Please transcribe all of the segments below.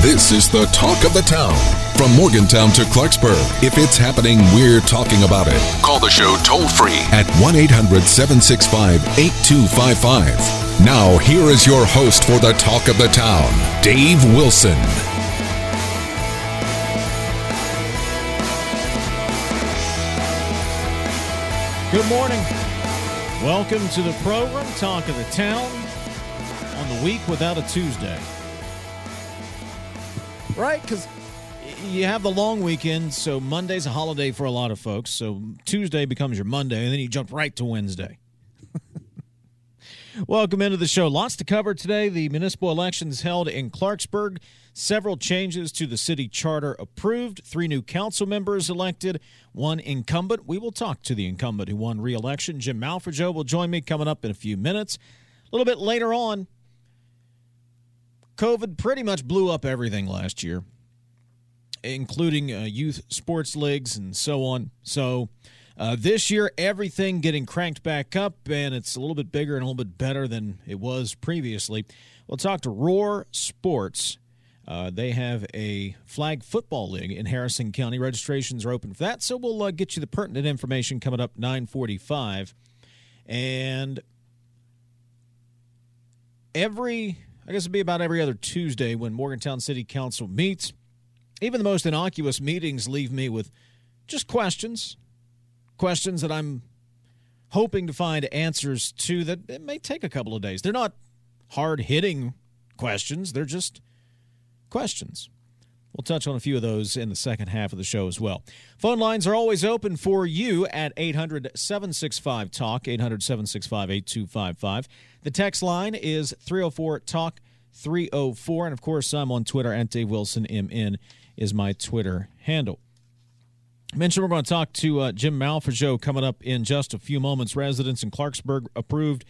This is the talk of the town. From Morgantown to Clarksburg, if it's happening, we're talking about it. Call the show toll free at 1 800 765 8255. Now, here is your host for the talk of the town, Dave Wilson. Good morning. Welcome to the program, Talk of the Town, on the week without a Tuesday. Right? Because you have the long weekend, so Monday's a holiday for a lot of folks. So Tuesday becomes your Monday, and then you jump right to Wednesday. Welcome into the show. Lots to cover today. The municipal elections held in Clarksburg. Several changes to the city charter approved. Three new council members elected. One incumbent. We will talk to the incumbent who won re-election. Jim Malfregeot will join me coming up in a few minutes. A little bit later on, COVID pretty much blew up everything last year, including uh, youth sports leagues and so on. So uh, this year, everything getting cranked back up, and it's a little bit bigger and a little bit better than it was previously. We'll talk to Roar Sports. Uh, they have a flag football league in Harrison County. Registrations are open for that, so we'll uh, get you the pertinent information coming up 9:45. And every, I guess it'd be about every other Tuesday when Morgantown City Council meets. Even the most innocuous meetings leave me with just questions, questions that I'm hoping to find answers to that it may take a couple of days. They're not hard hitting questions, they're just questions. We'll touch on a few of those in the second half of the show as well. Phone lines are always open for you at 800 765 TALK, 800 765 8255. The text line is 304 TALK 304. And of course, I'm on Twitter at Dave Wilson MN is my Twitter handle. Mentioned we're going to talk to uh, Jim Malfregeot coming up in just a few moments. Residents in Clarksburg approved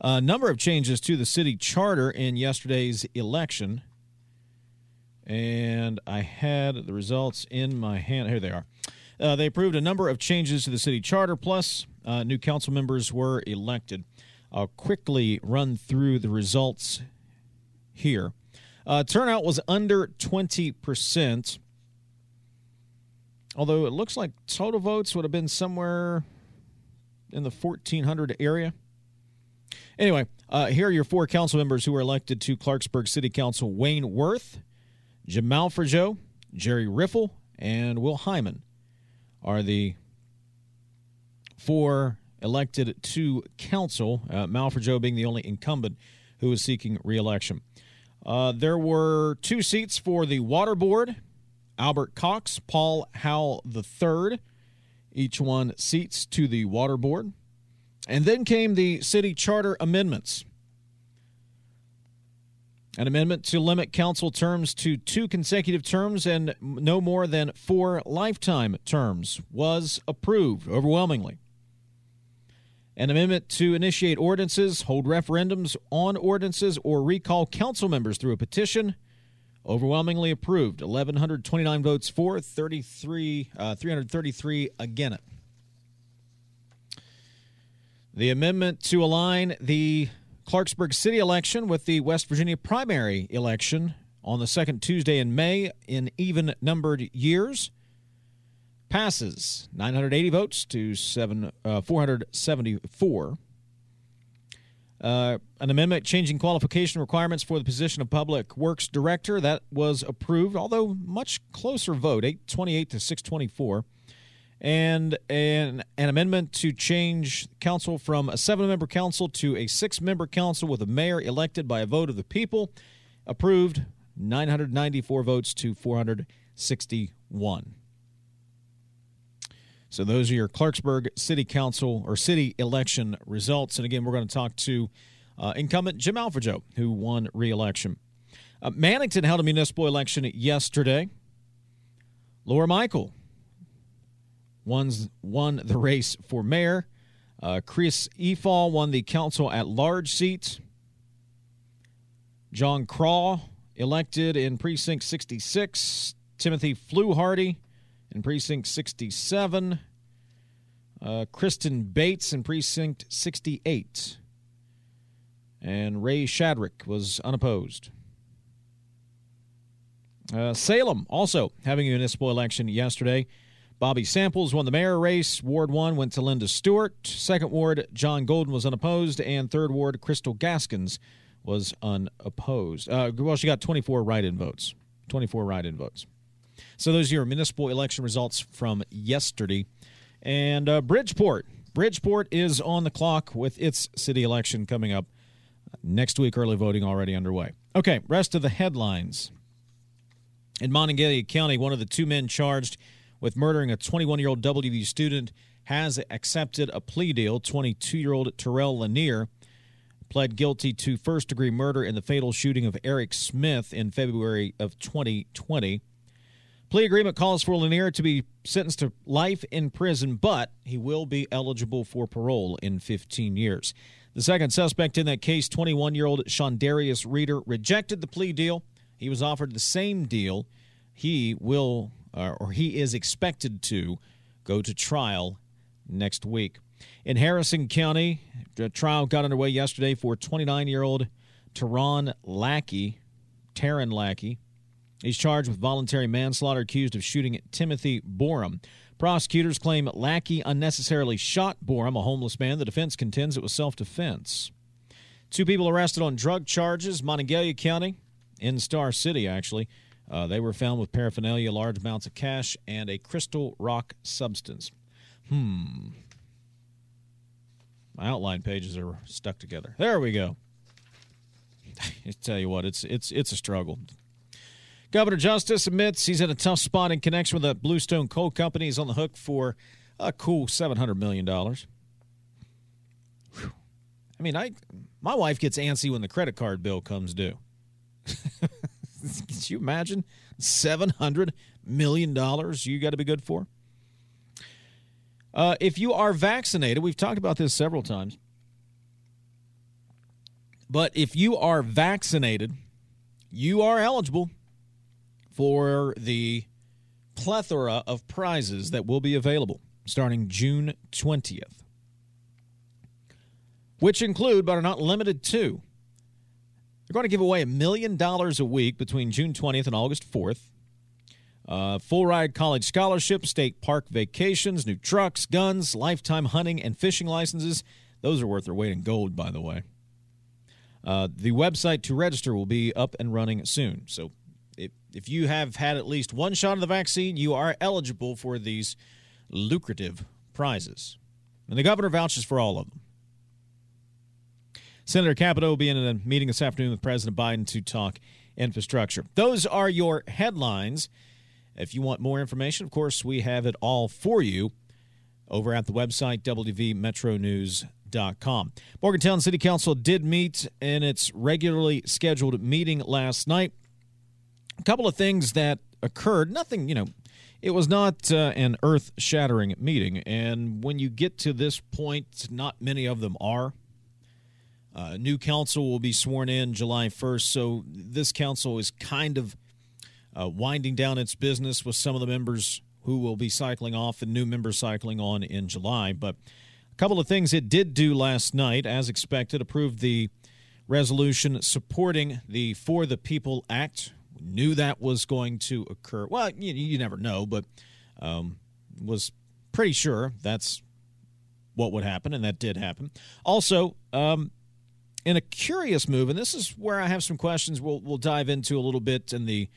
a number of changes to the city charter in yesterday's election. And I had the results in my hand. Here they are. Uh, they approved a number of changes to the city charter, plus uh, new council members were elected. I'll quickly run through the results here. Uh, turnout was under 20% although it looks like total votes would have been somewhere in the 1400 area. Anyway, uh, here are your four council members who were elected to Clarksburg City Council Wayne Worth, Jim Malfregeot, Jerry Riffle, and Will Hyman are the four elected to council, uh, Malfregeot being the only incumbent who is seeking reelection. Uh, there were two seats for the Water Board Albert Cox, Paul Howell III, each one seats to the Water Board. And then came the city charter amendments. An amendment to limit council terms to two consecutive terms and no more than four lifetime terms was approved overwhelmingly. An amendment to initiate ordinances, hold referendums on ordinances, or recall council members through a petition overwhelmingly approved 1129 votes for 33 uh, 333 against it the amendment to align the clarksburg city election with the west virginia primary election on the second tuesday in may in even numbered years. Passes 980 votes to 7 uh, 474 uh, an amendment changing qualification requirements for the position of public works director. That was approved, although much closer vote, 828 to 624. And an, an amendment to change council from a seven member council to a six member council with a mayor elected by a vote of the people, approved 994 votes to 461. So those are your Clarksburg City Council or city election results. And again, we're going to talk to uh, incumbent Jim Malfregeot, who won re-election. Uh, Mannington held a municipal election yesterday. Laura Michael won, won the race for mayor. Uh, Chris Efall won the council at large seat. John Craw elected in precinct 66. Timothy Fluharty in Precinct 67. Uh, Kristen Bates in Precinct 68. And Ray Shadrick was unopposed. Uh, Salem also having a municipal election yesterday. Bobby Samples won the mayor race. Ward 1 went to Linda Stewart. Second ward, John Golden was unopposed. And third ward, Crystal Gaskins was unopposed. Uh, well, she got 24 write in votes. 24 write in votes. So those are your municipal election results from yesterday. And uh, Bridgeport. Bridgeport is on the clock with its city election coming up next week. Early voting already underway. Okay, rest of the headlines. In Monongalia County, one of the two men charged with murdering a 21 year old WVU student has accepted a plea deal. 22 year old Terrell Lanier pled guilty to first degree murder in the fatal shooting of Eric Smith in February of 2020. Plea agreement calls for Lanier to be sentenced to life in prison, but he will be eligible for parole in 15 years. The second suspect in that case, 21 year old Shondarius Reeder, rejected the plea deal. He was offered the same deal. He will uh, or he is expected to go to trial next week. In Harrison County, the trial got underway yesterday for 29 year old Teron Lackey, Taryn Lackey. He's charged with voluntary manslaughter, accused of shooting Timothy Borum. Prosecutors claim Lackey unnecessarily shot Borum, a homeless man. The defense contends it was self defense. Two people arrested on drug charges, Monongalia County, in Star City, actually. Uh, they were found with paraphernalia, large amounts of cash, and a crystal rock substance. Hmm. My outline pages are stuck together. There we go. I tell you what, it's it's it's a struggle. Governor Justice admits he's in a tough spot in connection with the Bluestone Coal Company. He's on the hook for a cool seven hundred million dollars. I mean, I my wife gets antsy when the credit card bill comes due. Can you imagine $700 million you got to be good for? Uh, if you are vaccinated, we've talked about this several times, but if you are vaccinated, you are eligible for the plethora of prizes that will be available starting June 20th, which include, but are not limited to, they're going to give away a million dollars a week between June 20th and August 4th. Uh, full ride college scholarships, state park vacations, new trucks, guns, lifetime hunting and fishing licenses. Those are worth their weight in gold, by the way. Uh, the website to register will be up and running soon. So if, if you have had at least one shot of the vaccine, you are eligible for these lucrative prizes. And the governor vouches for all of them. Senator Capito will be in a meeting this afternoon with President Biden to talk infrastructure. Those are your headlines. If you want more information, of course, we have it all for you over at the website wvmetronews.com. Morgantown City Council did meet in its regularly scheduled meeting last night. A couple of things that occurred, nothing, you know, it was not uh, an earth shattering meeting. And when you get to this point, not many of them are. Uh, new council will be sworn in July 1st, so this council is kind of uh, winding down its business with some of the members who will be cycling off and new members cycling on in July. But a couple of things it did do last night, as expected, approved the resolution supporting the For the People Act. Knew that was going to occur. Well, you, you never know, but um, was pretty sure that's what would happen, and that did happen. Also, um, in a curious move, and this is where I have some questions we'll, we'll dive into a little bit in the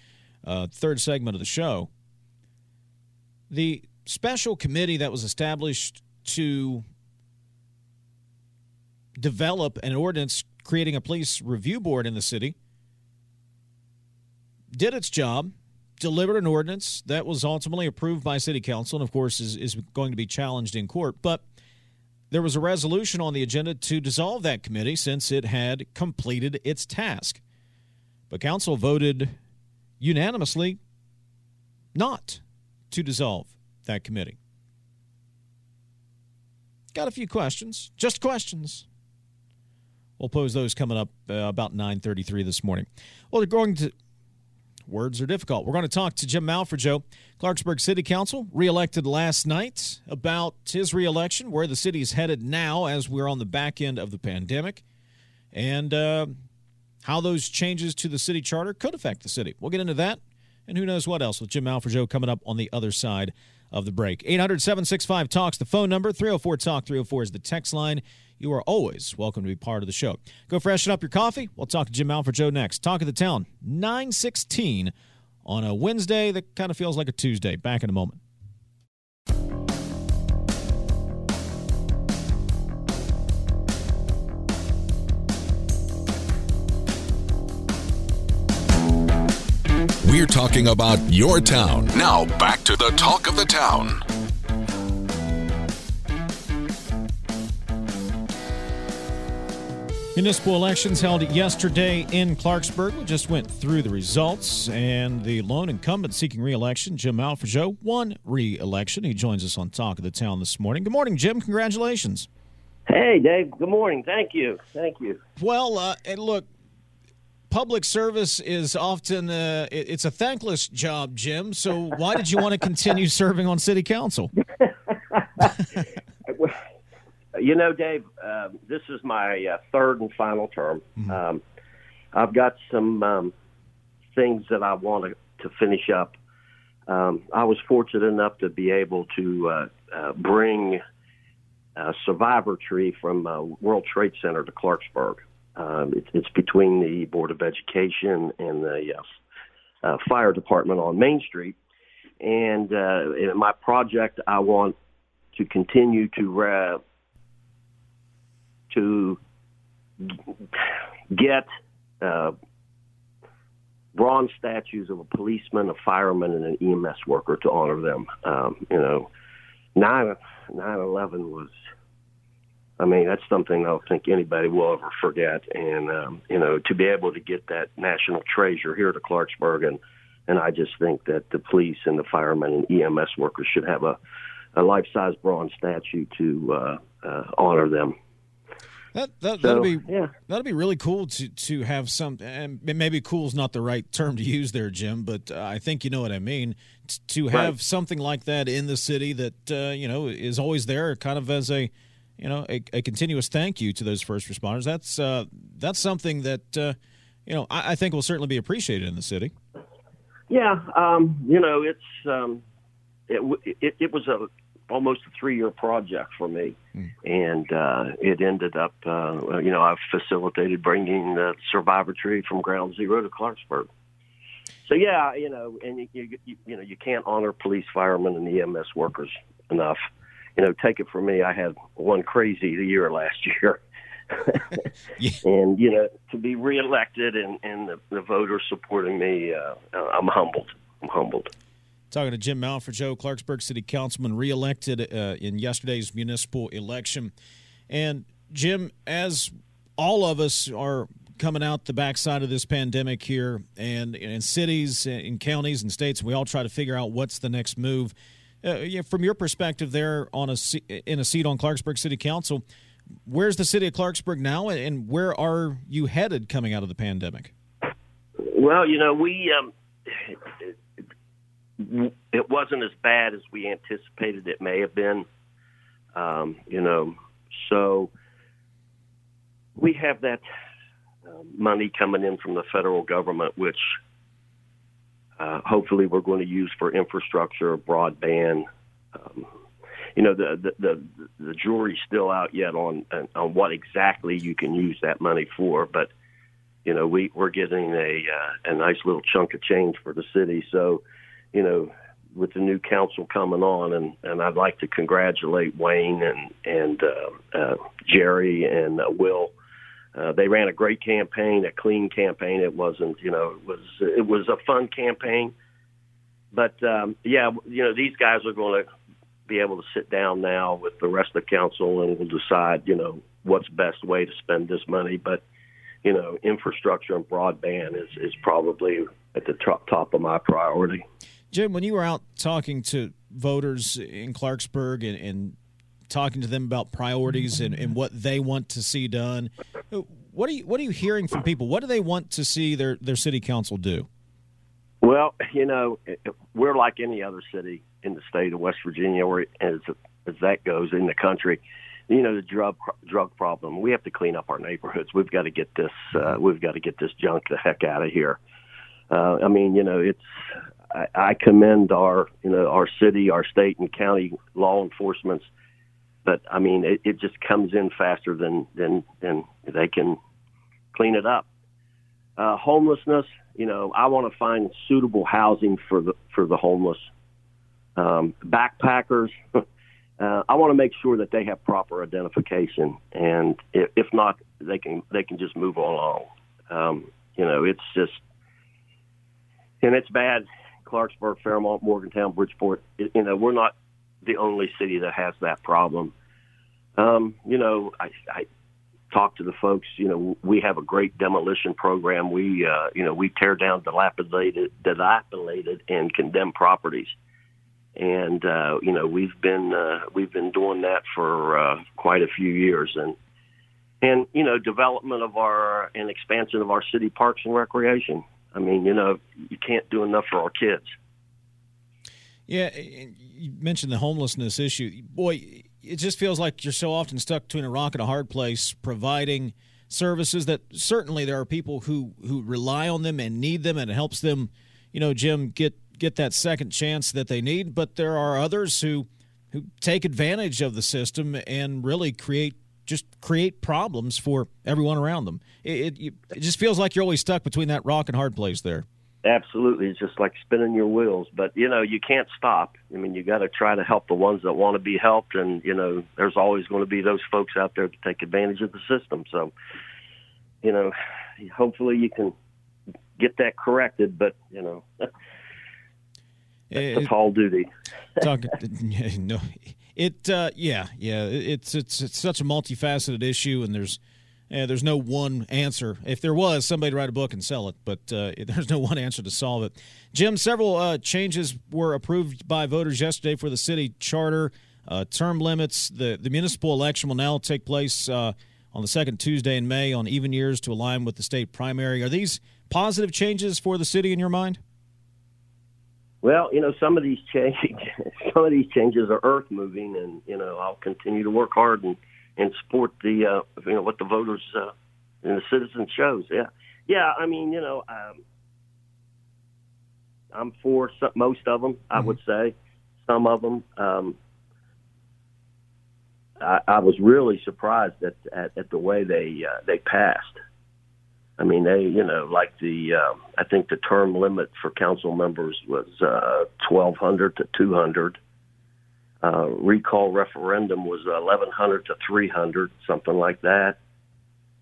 uh, third segment of the show. The special committee that was established to develop an ordinance creating a police review board in the city did its job, delivered an ordinance that was ultimately approved by city council, and of course is, is going to be challenged in court. But there was a resolution on the agenda to dissolve that committee since it had completed its task. But council voted unanimously not to dissolve that committee. Got a few questions, just questions. We'll pose those coming up uh, about 9:33 this morning. Well, they're going to Words are difficult. We're going to talk to Jim Malfregeot, Clarksburg City Council, reelected last night, about his reelection, where the city is headed now as we're on the back end of the pandemic, and uh, how those changes to the city charter could affect the city. We'll get into that and who knows what else with Jim Malfregeot coming up on the other side of the break. 800 765 Talks, the phone number. 304 Talk 304 is the text line. You are always welcome to be part of the show. Go freshen up your coffee. We'll talk to Jim Malfregeot next. Talk of the Town, 916 on a Wednesday that kind of feels like a Tuesday. Back in a moment. We're talking about your town. Now back to the talk of the town. Municipal elections held yesterday in Clarksburg. We just went through the results, and the lone incumbent seeking re-election, Jim Malfregeot, won re-election. He joins us on Talk of the Town this morning. Good morning, Jim. Congratulations. Hey, Dave. Good morning. Thank you. Thank you. Well, uh, and look, public service is often uh, it's a thankless job, Jim. So why did you want to continue serving on city council? you know, Dave, uh, this is my uh, third and final term. Mm-hmm. Um, I've got some um, things that I want to, to finish up. Um, I was fortunate enough to be able to uh, uh, bring a survivor tree from uh, World Trade Center to Clarksburg. Um, it, it's between the Board of Education and the uh, uh, fire department on Main Street. And uh, in my project, I want to continue to uh, to get uh, bronze statues of a policeman, a fireman, and an EMS worker to honor them. Um, you know, 9 9 11 was I mean, that's something I don't think anybody will ever forget. And um, you know, to be able to get that national treasure here to Clarksburg, and and I just think that the police and the firemen and EMS workers should have a a life size bronze statue to uh, uh, honor them. That that so, that'd be yeah. that'd be really cool to to have some and maybe cool is not the right term to use there, Jim, but uh, I think you know what I mean. T- to have right. something like that in the city that uh, you know is always there, kind of as a you know, a, a, continuous thank you to those first responders. That's uh, that's something that uh, you know I, I, think will certainly be appreciated in the city. Yeah, um, you know, it's um, it, it, it was a almost a three year project for me, mm. and uh, it ended up uh, you know I've facilitated bringing the survivor tree from Ground Zero to Clarksburg. So yeah, you know, and you, you, you know you can't honor police, firemen, and EMS workers enough you know, take it from me, I had one crazy year last year. yeah. And you know, to be reelected and and the, the voters supporting me, uh, I'm humbled. I'm humbled. Talking to Jim Malfregeot, Clarksburg City Councilman, reelected uh, in yesterday's municipal election. And Jim, as all of us are coming out the backside of this pandemic here, and in cities, in counties, and states, we all try to figure out what's the next move uh, yeah, from your perspective there on a in a seat on Clarksburg City Council, where's the city of Clarksburg now, and where are you headed coming out of the pandemic? Well, you know, we um, it, wasn't as bad as we anticipated it may have been. Um, you know, so we have that uh, money coming in from the federal government, which uh, hopefully we're going to use for infrastructure, broadband. Um, you know, the, the the the jury's still out yet on on what exactly you can use that money for, but you know, we we're getting a uh, a nice little chunk of change for the city. So, you know, with the new council coming on, and and I'd like to congratulate Wayne and and uh, uh, Jerry and uh, Will uh, they ran a great campaign, a clean campaign. It wasn't, you know, it was it was a fun campaign. But um, yeah, you know, these guys are going to be able to sit down now with the rest of the council and we'll decide, you know, what's best way to spend this money. But you know, infrastructure and broadband is is probably at the top top of my priority. Jim, when you were out talking to voters in Clarksburg and, and talking to them about priorities and, and what they want to see done. What are you What are you hearing from people? What do they want to see their their city council do? Well, you know, we're like any other city in the state of West Virginia, or as as that goes in the country. You know, the drug drug problem. We have to clean up our neighborhoods. We've got to get this. Uh, we've got to get this junk the heck out of here. Uh, I mean, you know, it's I, I commend our you know our city, our state, and county law enforcement. But I mean, it, it just comes in faster than than than they can clean it up. Uh, homelessness, you know, I want to find suitable housing for the for the homeless. Um, backpackers, uh, I want to make sure that they have proper identification, and if, if not, they can they can just move along. Um, you know, it's just and it's bad. Clarksburg, Fairmont, Morgantown, Bridgeport. You know, we're not the only city that has that problem. Um, you know, I, I talk to the folks. You know, we have a great demolition program. We, uh, you know, we tear down dilapidated, dilapidated and condemned properties, and uh, you know, we've been uh, we've been doing that for uh, quite a few years, and and you know, development of our and expansion of our city parks and recreation. I mean, you know, you can't do enough for our kids. Yeah, you mentioned the homelessness issue. Boy, it just feels like you're so often stuck between a rock and a hard place, providing services that certainly there are people who who rely on them and need them, and it helps them, you know, Jim get get that second chance that they need. But there are others who who take advantage of the system and really create just create problems for everyone around them. It, it, it just feels like you're always stuck between that rock and hard place there. Absolutely, it's just like spinning your wheels. But you know, you can't stop. I mean, you got to try to help the ones that want to be helped, and you know, there's always going to be those folks out there to take advantage of the system. So, you know, hopefully you can get that corrected. But you know, that's a tall duty. talk, no, it uh, yeah yeah it's it's it's such a multifaceted issue, and there's yeah, there's no one answer. If there was, somebody to write a book and sell it, but uh, there's no one answer to solve it. Jim, several uh, changes were approved by voters yesterday for the city charter. Uh, term limits. The the municipal election will now take place uh, on the second Tuesday in May on even years to align with the state primary. Are these positive changes for the city in your mind? Well, you know, some of these changes, some of these changes are earth moving, and you know, I'll continue to work hard and and support the uh, you know what the voters uh, and the citizens shows. Yeah, yeah. I mean, you know, um, I'm for some, most of them. Mm-hmm. I would say some of them. Um, I, I was really surprised at, at at the way they uh, they passed. I mean, they, you know, like the, uh, I think the term limit for council members was uh, 1,200 to 200. Uh, recall referendum was 1,100 to 300, something like that.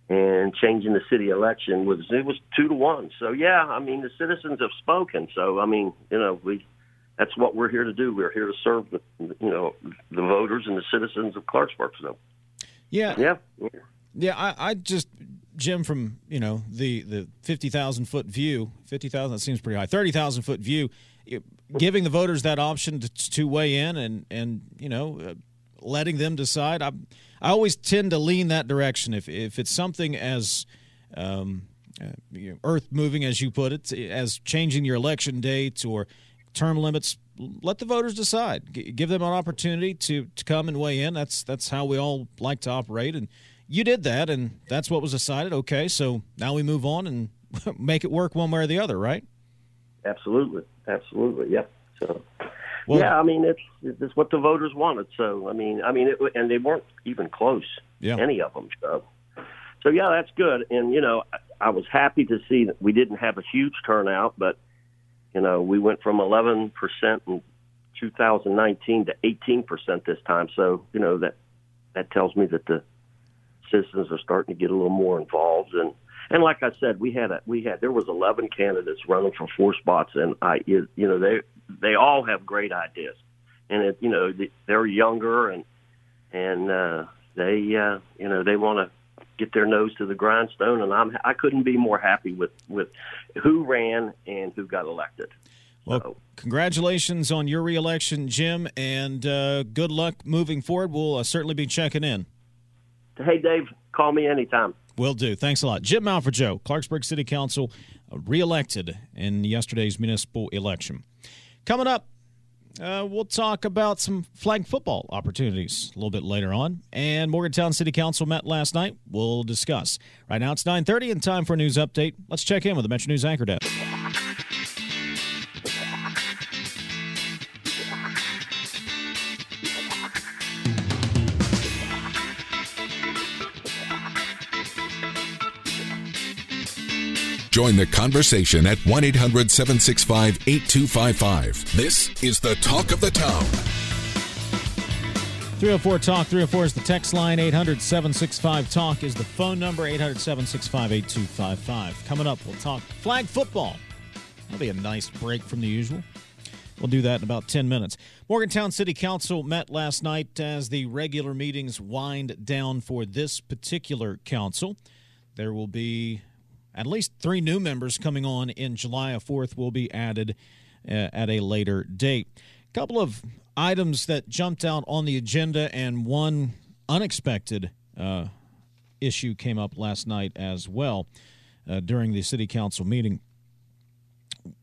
And changing the city election was it was two to one. So yeah, I mean the citizens have spoken. So I mean, you know, we that's what we're here to do. We're here to serve the you know the voters and the citizens of Clarksburg. So yeah, yeah, yeah. I, I just Jim, from you know the the fifty thousand foot view, fifty thousand that seems pretty high. Thirty thousand foot view, giving the voters that option to, to weigh in and and you know uh, letting them decide. I I always tend to lean that direction. If if it's something as um, uh, you know, earth moving, as you put it, as changing your election dates or term limits, let the voters decide. G- give them an opportunity to to come and weigh in. That's that's how we all like to operate and you did that, and that's what was decided. Okay, so now we move on and make it work one way or the other, right? Absolutely, absolutely, yeah. So, well, yeah, I mean, it's it's what the voters wanted. So, I mean, I mean, it, and they weren't even close. Yeah. any of them. So, so yeah, that's good. And you know, I, I was happy to see that we didn't have a huge turnout, but you know, we went from 11 percent in 2019 to 18 percent this time. So, you know, that that tells me that the citizens are starting to get a little more involved and and like I said, we had a we had there was 11 candidates running for four spots, and I you know they they all have great ideas, and it you know they're younger and and uh, they uh, you know they want to get their nose to the grindstone, and I'm I couldn't be more happy with with who ran and who got elected. Well, so. congratulations on your reelection, Jim, and uh, good luck moving forward. We'll uh, certainly be checking in. Hey, Dave, call me anytime. Will do. Thanks a lot. Jim Malfregeot, Clarksburg City Council, uh, reelected in yesterday's municipal election. Coming up, uh, we'll talk about some flag football opportunities a little bit later on. And Morgantown City Council met last night. We'll discuss. Right now it's 9.30 and time for a news update. Let's check in with the Metro News Anchor Desk. Join the conversation at 1 800 765 8255. This is the talk of the town. 304 Talk 304 is the text line. 800 765 Talk is the phone number. 800 765 8255. Coming up, we'll talk flag football. That'll be a nice break from the usual. We'll do that in about 10 minutes. Morgantown City Council met last night as the regular meetings wind down for this particular council. There will be at least three new members coming on in July. A fourth will be added uh, at a later date. A couple of items that jumped out on the agenda, and one unexpected uh, issue came up last night as well uh, during the city council meeting.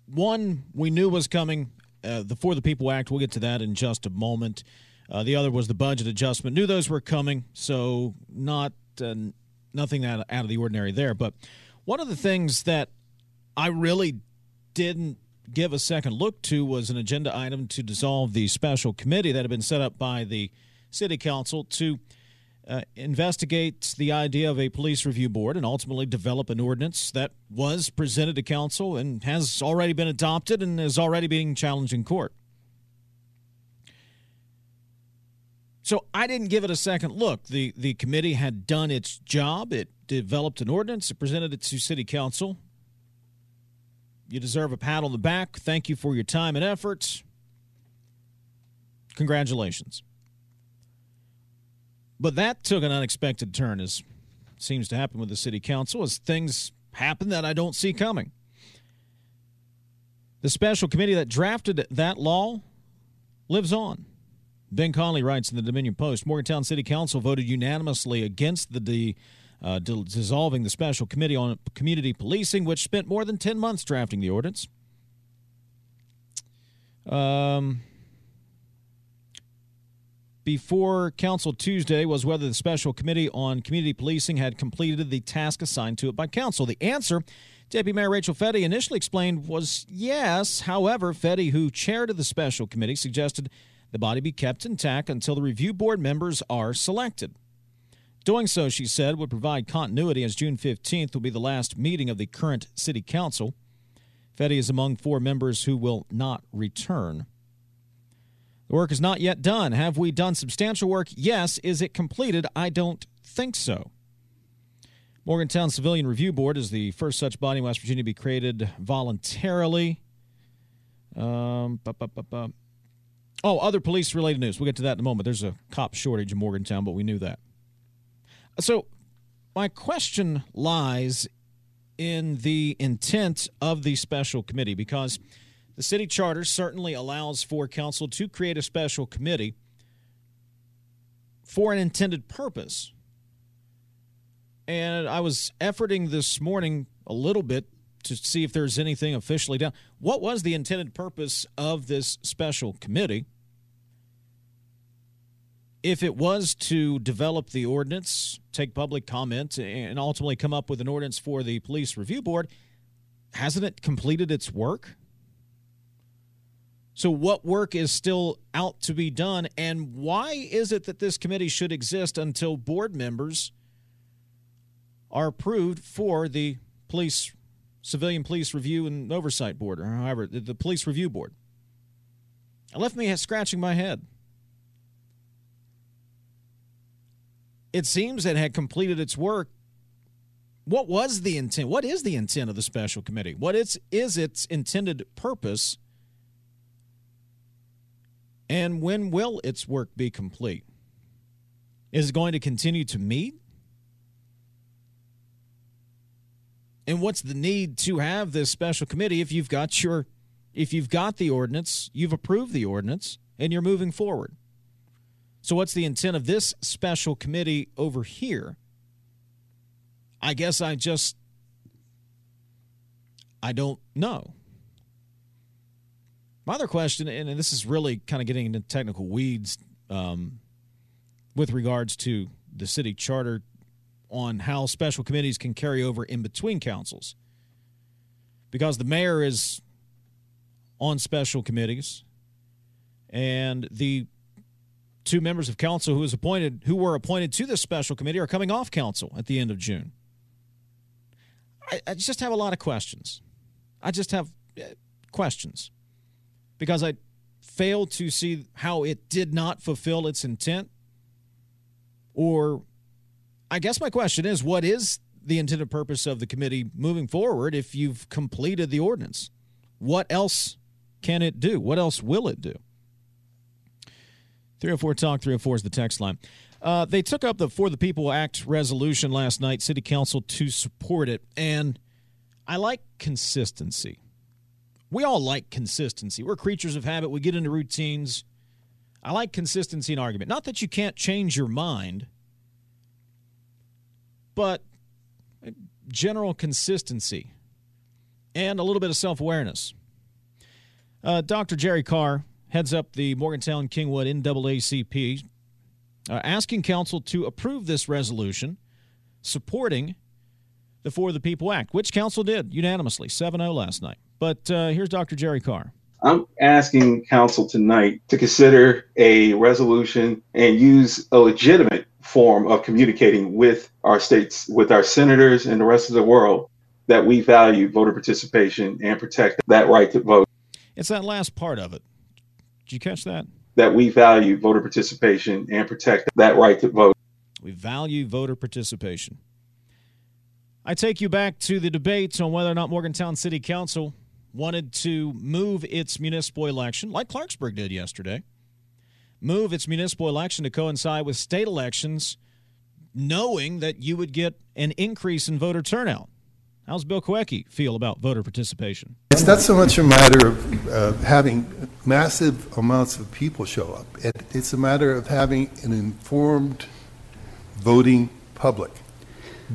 One we knew was coming, uh, the For the People Act. We'll get to that in just a moment. Uh, the other was the budget adjustment. Knew those were coming, so not uh, nothing out, out of the ordinary there. But one of the things that I really didn't give a second look to was an agenda item to dissolve the special committee that had been set up by the city council to uh, investigate the idea of a police review board and ultimately develop an ordinance that was presented to council and has already been adopted and is already being challenged in court. So I didn't give it a second look. The the committee had done its job. It developed an ordinance. It presented it to city council. You deserve a pat on the back. Thank you for your time and efforts. Congratulations. But that took an unexpected turn, as seems to happen with the city council, as things happen that I don't see coming. The special committee that drafted that law lives on. Ben Conley writes in the Dominion Post Morgantown City Council voted unanimously against the, the uh, dissolving the special committee on community policing, which spent more than 10 months drafting the ordinance. Um, before Council Tuesday was whether the Special Committee on Community Policing had completed the task assigned to it by Council. The answer, Deputy Mayor Rachel Fedde initially explained, was yes. However, Fedde, who chaired the Special Committee, suggested the body be kept intact until the review board members are selected. Doing so, she said, would provide continuity as June 15th will be the last meeting of the current city council. Fedde is among four members who will not return. The work is not yet done. Have we done substantial work? Yes. Is it completed? I don't think so. Morgantown Civilian Review Board is the first such body in West Virginia to be created voluntarily. Um, oh, other police related news. We'll get to that in a moment. There's a cop shortage in Morgantown, but we knew that. So, my question lies in the intent of the special committee because the city charter certainly allows for council to create a special committee for an intended purpose. And I was efforting this morning a little bit to see if there's anything officially done. What was the intended purpose of this special committee? if it was to develop the ordinance, take public comment, and ultimately come up with an ordinance for the police review board, hasn't it completed its work? So, what work is still out to be done, and why is it that this committee should exist until board members are approved for the police, civilian police review and oversight board, or however, the police review board? It left me scratching my head. it seems it had completed its work. What was the intent? What is the intent of the special committee? What is, is its intended purpose? And when will its work be complete? Is it going to continue to meet? And what's the need to have this special committee if you've got your if you've got the ordinance, you've approved the ordinance, and you're moving forward? So, what's the intent of this special committee over here? I guess I just, I don't know. My other question, and this is really kind of getting into technical weeds um, with regards to the city charter on how special committees can carry over in between councils. Because the mayor is on special committees, and the two members of council who was appointed who were appointed to this special committee are coming off council at the end of June. I, I just have a lot of questions. I just have uh, questions because I fail to see how it did not fulfill its intent. Or, I guess my question is what is the intended purpose of the committee moving forward if you've completed the ordinance? What else can it do? What else will it do? 304 Talk 304 is the text line. Uh, they took up the For the People Act resolution last night, City Council, to support it. And I like consistency. We all like consistency. We're creatures of habit. We get into routines. I like consistency in argument. Not that you can't change your mind, but general consistency and a little bit of self awareness. Uh, Dr. Jerry Carr heads up the Morgantown Kingwood NAACP, uh, asking council to approve this resolution supporting the For the People Act, which council did unanimously, 7 0 last night. But uh, here's Dr. Jerry Carr. I'm asking council tonight to consider a resolution and use a legitimate form of communicating with our states, with our senators and the rest of the world that we value voter participation and protect that right to vote. It's that last part of it. Did you catch that? That we value voter participation and protect that right to vote. We value voter participation. I take you back to the debates on whether or not Morgantown City Council wanted to move its municipal election, like Clarksburg did yesterday, move its municipal election to coincide with state elections, knowing that you would get an increase in voter turnout. How's Bill Kawecki feel about voter participation? It's not so much a matter of uh, having massive amounts of people show up. It, it's a matter of having an informed voting public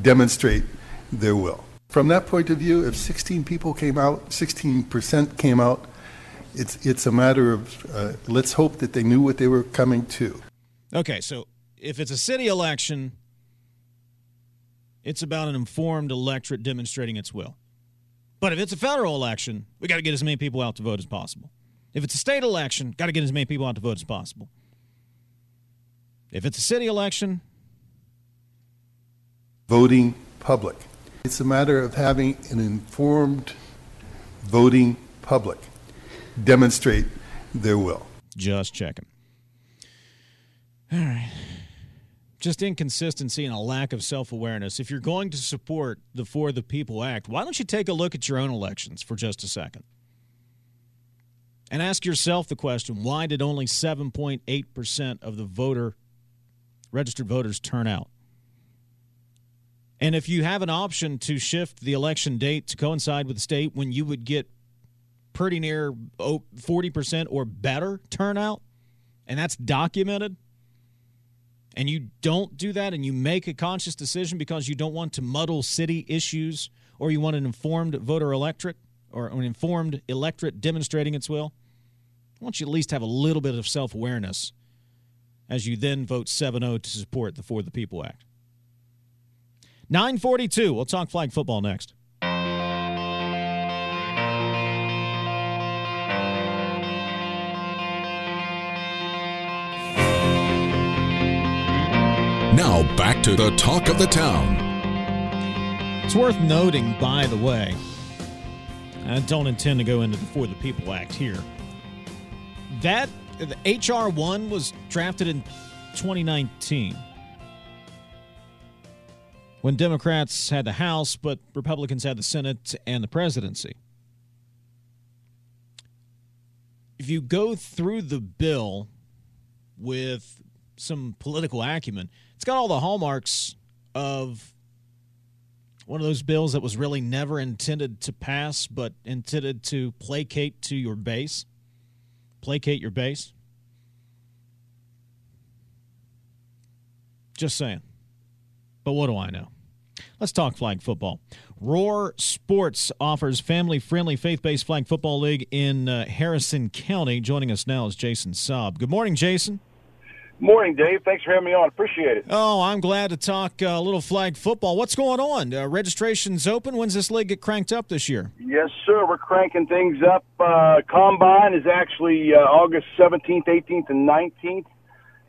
demonstrate their will. From that point of view, if 16 people came out, 16% came out, it's, it's a matter of uh, let's hope that they knew what they were coming to. Okay, so if it's a city election, it's about an informed electorate demonstrating its will. But if it's a federal election, we got to get as many people out to vote as possible. If it's a state election, got to get as many people out to vote as possible. If it's a city election, voting public. It's a matter of having an informed voting public demonstrate their will. Just checking. All right just inconsistency and a lack of self awareness. If you're going to support the For the People Act, why don't you take a look at your own elections for just a second? And ask yourself the question why did only 7.8% of the voter registered voters turn out? And if you have an option to shift the election date to coincide with the state when you would get pretty near 40% or better turnout, and that's documented, and you don't do that and you make a conscious decision because you don't want to muddle city issues or you want an informed voter electorate or an informed electorate demonstrating its will, I want you at least have a little bit of self awareness as you then vote 7 0 to support the For the People Act. 942. We'll talk flag football next. Now back to the talk of the town. It's worth noting, by the way, I don't intend to go into the For the People Act here. That HR one was drafted in 2019 when Democrats had the House, but Republicans had the Senate and the presidency. If you go through the bill with some political acumen, it's got all the hallmarks of one of those bills that was really never intended to pass, but intended to placate to your base. Placate your base. Just saying. But what do I know? Let's talk flag football. Roar Sports offers family friendly faith based flag football league in uh, Harrison County. Joining us now is Jason Saab. Good morning, Jason. Morning, Dave. Thanks for having me on. Appreciate it. Oh, I'm glad to talk uh, little flag football. What's going on? Uh, registration's open. When's this league get cranked up this year? Yes, sir. We're cranking things up. Uh, Combine is actually uh, August 17th, 18th, and 19th.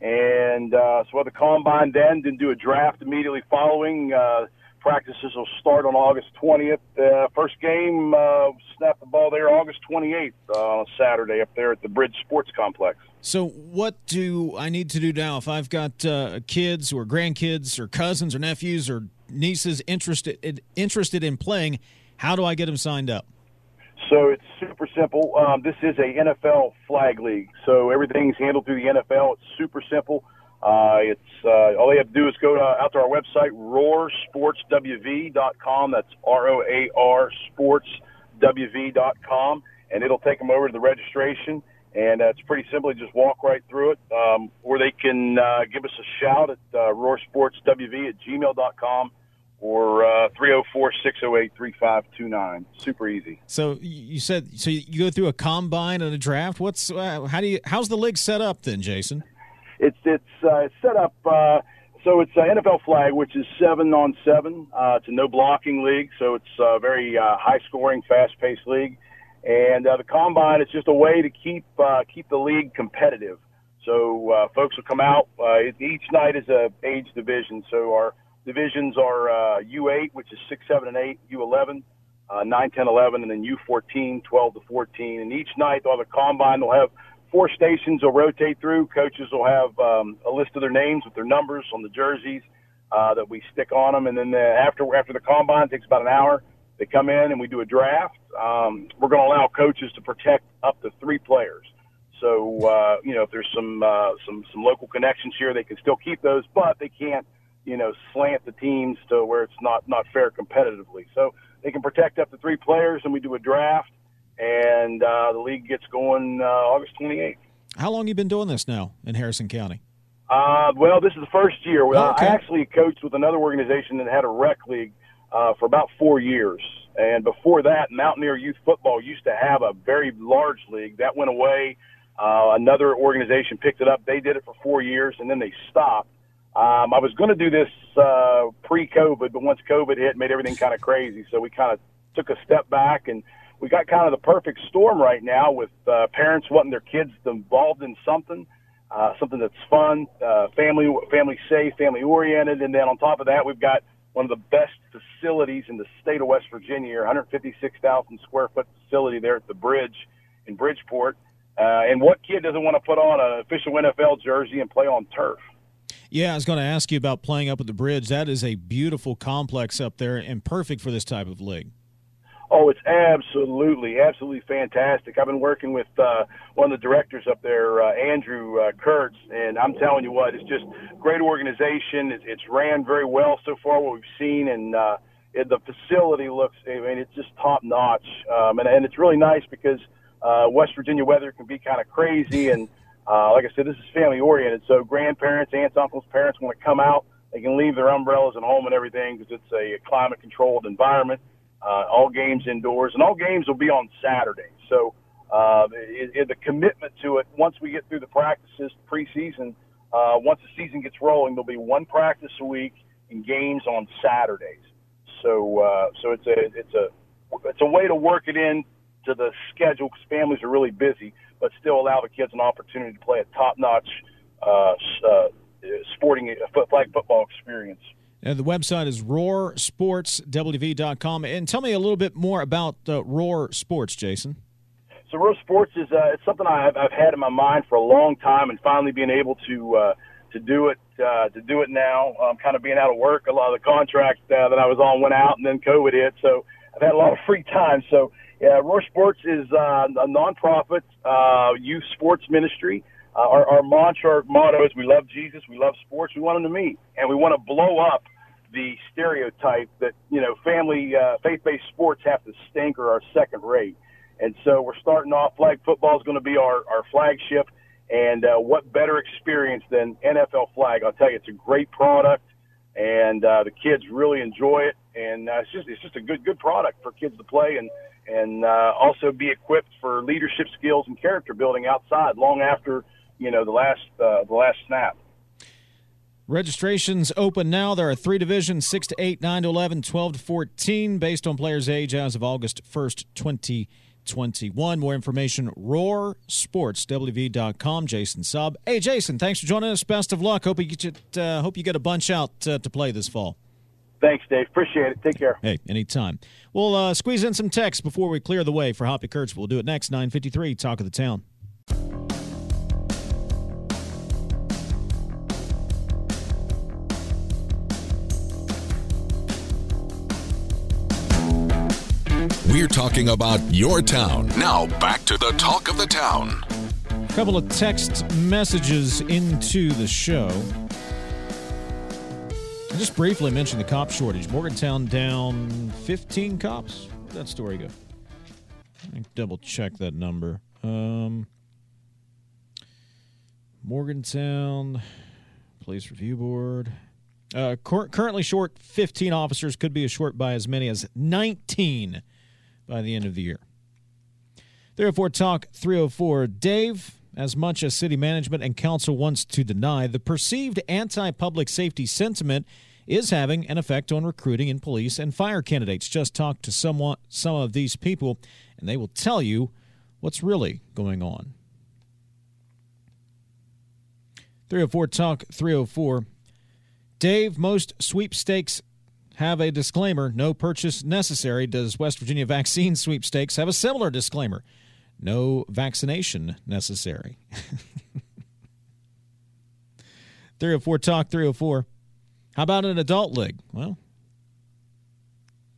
And uh, so we'll have the Combine then, then do a draft immediately following. Practices will start on August 20th. Uh, first game, uh, snap the ball there August 28th uh, on a Saturday up there at the Bridge Sports Complex. So, what do I need to do now if I've got uh, kids or grandkids or cousins or nephews or nieces interested interested in playing? How do I get them signed up? So it's super simple. Um, this is a NFL flag league, so everything's handled through the NFL. It's super simple. Uh, it's uh, all they have to do is go to, out to our website, roarsportswv.com. That's R O A R sportswv.com, and it'll take them over to the registration. And uh, it's pretty simple. Just walk right through it, um, or they can uh, give us a shout at uh, roarsportswv at gmail.com or uh, 304 608 3529. Super easy. So you said so you go through a combine and a draft. What's uh, how do you how's the league set up then, Jason? It's it's uh, set up uh, so it's an NFL flag, which is seven on seven. Uh, it's a no blocking league, so it's a very uh, high scoring, fast paced league. And uh, the combine is just a way to keep uh, keep the league competitive. So uh, folks will come out. Uh, each night is a age division. So our divisions are uh, U8, which is six, seven, and eight. U11, uh, 9, 10, 11, and then U14, 12 to 14. And each night, on the combine, they'll have four stations will rotate through. Coaches will have um, a list of their names with their numbers on the jerseys uh, that we stick on them, and then the, after after the combine takes about an hour. They come in and we do a draft. Um, we're going to allow coaches to protect up to three players. So uh, you know if there's some uh, some some local connections here, they can still keep those, but they can't you know slant the teams to where it's not not fair competitively. So they can protect up to three players, and we do a draft and uh, the league gets going uh, August 28th. How long you been doing this now in Harrison County? Uh, well, this is the first year. Oh, okay. I actually coached with another organization that had a rec league uh, for about four years. And before that, Mountaineer Youth Football used to have a very large league. That went away. Uh, another organization picked it up. They did it for four years, and then they stopped. Um, I was going to do this uh, pre-COVID, but once COVID hit, made everything kind of crazy. So we kind of took a step back and – we got kind of the perfect storm right now with uh, parents wanting their kids involved in something, uh, something that's fun, uh, family family safe, family oriented, and then on top of that, we've got one of the best facilities in the state of West Virginia, 156,000 square foot facility there at the bridge in Bridgeport. Uh, and what kid doesn't want to put on an official NFL jersey and play on turf? Yeah, I was going to ask you about playing up at the bridge. That is a beautiful complex up there and perfect for this type of league. Oh, it's absolutely, absolutely fantastic. I've been working with uh, one of the directors up there, uh, Andrew uh, Kurtz, and I'm telling you what, it's just great organization. It's, it's ran very well so far, what we've seen, and uh, it, the facility looks, I mean, it's just top notch. Um, and, and it's really nice because uh, West Virginia weather can be kind of crazy, and uh, like I said, this is family oriented. So grandparents, aunts, uncles, parents want to come out. They can leave their umbrellas at home and everything because it's a climate controlled environment uh, all games indoors, and all games will be on Saturday. So uh, it, it, the commitment to it, once we get through the practices preseason, uh, once the season gets rolling, there'll be one practice a week and games on Saturdays. So uh, so it's a it's a it's a way to work it in to the schedule because families are really busy, but still allow the kids an opportunity to play a top-notch uh, uh, sporting flag football experience. Uh, the website is roarsportswv.com. And tell me a little bit more about uh, Roar Sports, Jason. So Roar Sports is uh, it's something I've, I've had in my mind for a long time, and finally being able to uh, to do it uh, to do it now. Um, kind of being out of work, a lot of the contracts uh, that I was on went out, and then COVID hit, so I've had a lot of free time. So yeah, Roar Sports is uh, a nonprofit youth sports ministry. Uh, our, our mantra, our motto is we love Jesus, we love sports, we want them to meet, and we want to blow up the stereotype that you know family uh, faith-based sports have to stink or are second rate. And so we're starting off. Flag football is going to be our our flagship. And uh, what better experience than NFL flag? I'll tell you, it's a great product, and uh, the kids really enjoy it. And uh, it's just it's just a good good product for kids to play and and uh, also be equipped for leadership skills and character building outside long after you know the last uh, the last snap. Registrations open now. There are three divisions 6 to 8, 9 to 11, 12 to 14, based on players' age as of August 1st, 2021. More information, roarsportswv.com. Jason Sub. Hey, Jason, thanks for joining us. Best of luck. Hope you get, uh, hope you get a bunch out uh, to play this fall. Thanks, Dave. Appreciate it. Take care. Hey, anytime. We'll uh, squeeze in some text before we clear the way for Hoppy Kercheval. We'll do it next. 953, Talk of the Town. We're talking about your town. Now back to the talk of the town. A couple of text messages into the show. I just briefly mentioned the cop shortage. Morgantown down 15 cops. Where'd that story go? Double check that number. Um, Morgantown Police Review Board. Uh, cur- currently short 15 officers, could be as short by as many as 19 by the end of the year. 304 Talk 304. Dave, as much as city management and council wants to deny, the perceived anti public safety sentiment is having an effect on recruiting in police and fire candidates. Just talk to somewhat, some of these people, and they will tell you what's really going on. 304 Talk 304. Dave, most sweepstakes have a disclaimer no purchase necessary. Does West Virginia Vaccine Sweepstakes have a similar disclaimer? No vaccination necessary. 304 Talk 304. How about an adult league? Well,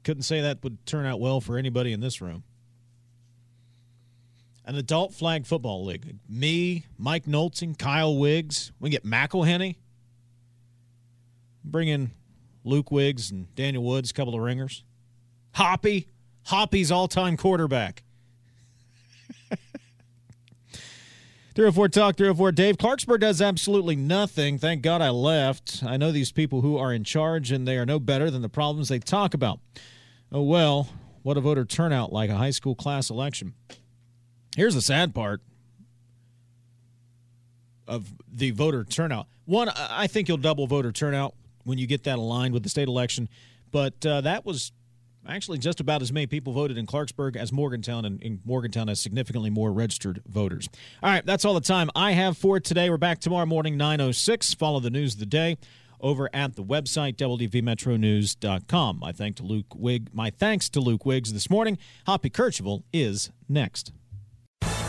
couldn't say that would turn out well for anybody in this room. An adult flag football league. Me, Mike Knowlton, Kyle Wiggs. We get McElhenney. Bring in Luke Wiggs and Daniel Woods, a couple of ringers. Hoppy, Hoppy's all-time quarterback. 304 Talk, 304 Dave. Clarksburg does absolutely nothing. Thank God I left. I know these people who are in charge, and they are no better than the problems they talk about. Oh, well, what a voter turnout like a high school class election. Here's the sad part of the voter turnout. One, I think you'll double voter turnout when you get that aligned with the state election, but uh, that was actually just about as many people voted in Clarksburg as Morgantown, and, and Morgantown has significantly more registered voters. All right, that's all the time I have for today. We're back tomorrow morning, 9.06. Follow the news of the day over at the website wvmetronews.com. My thanks to Luke Wig. My thanks to Luke Wiggs this morning. Hoppy Kercheval is next.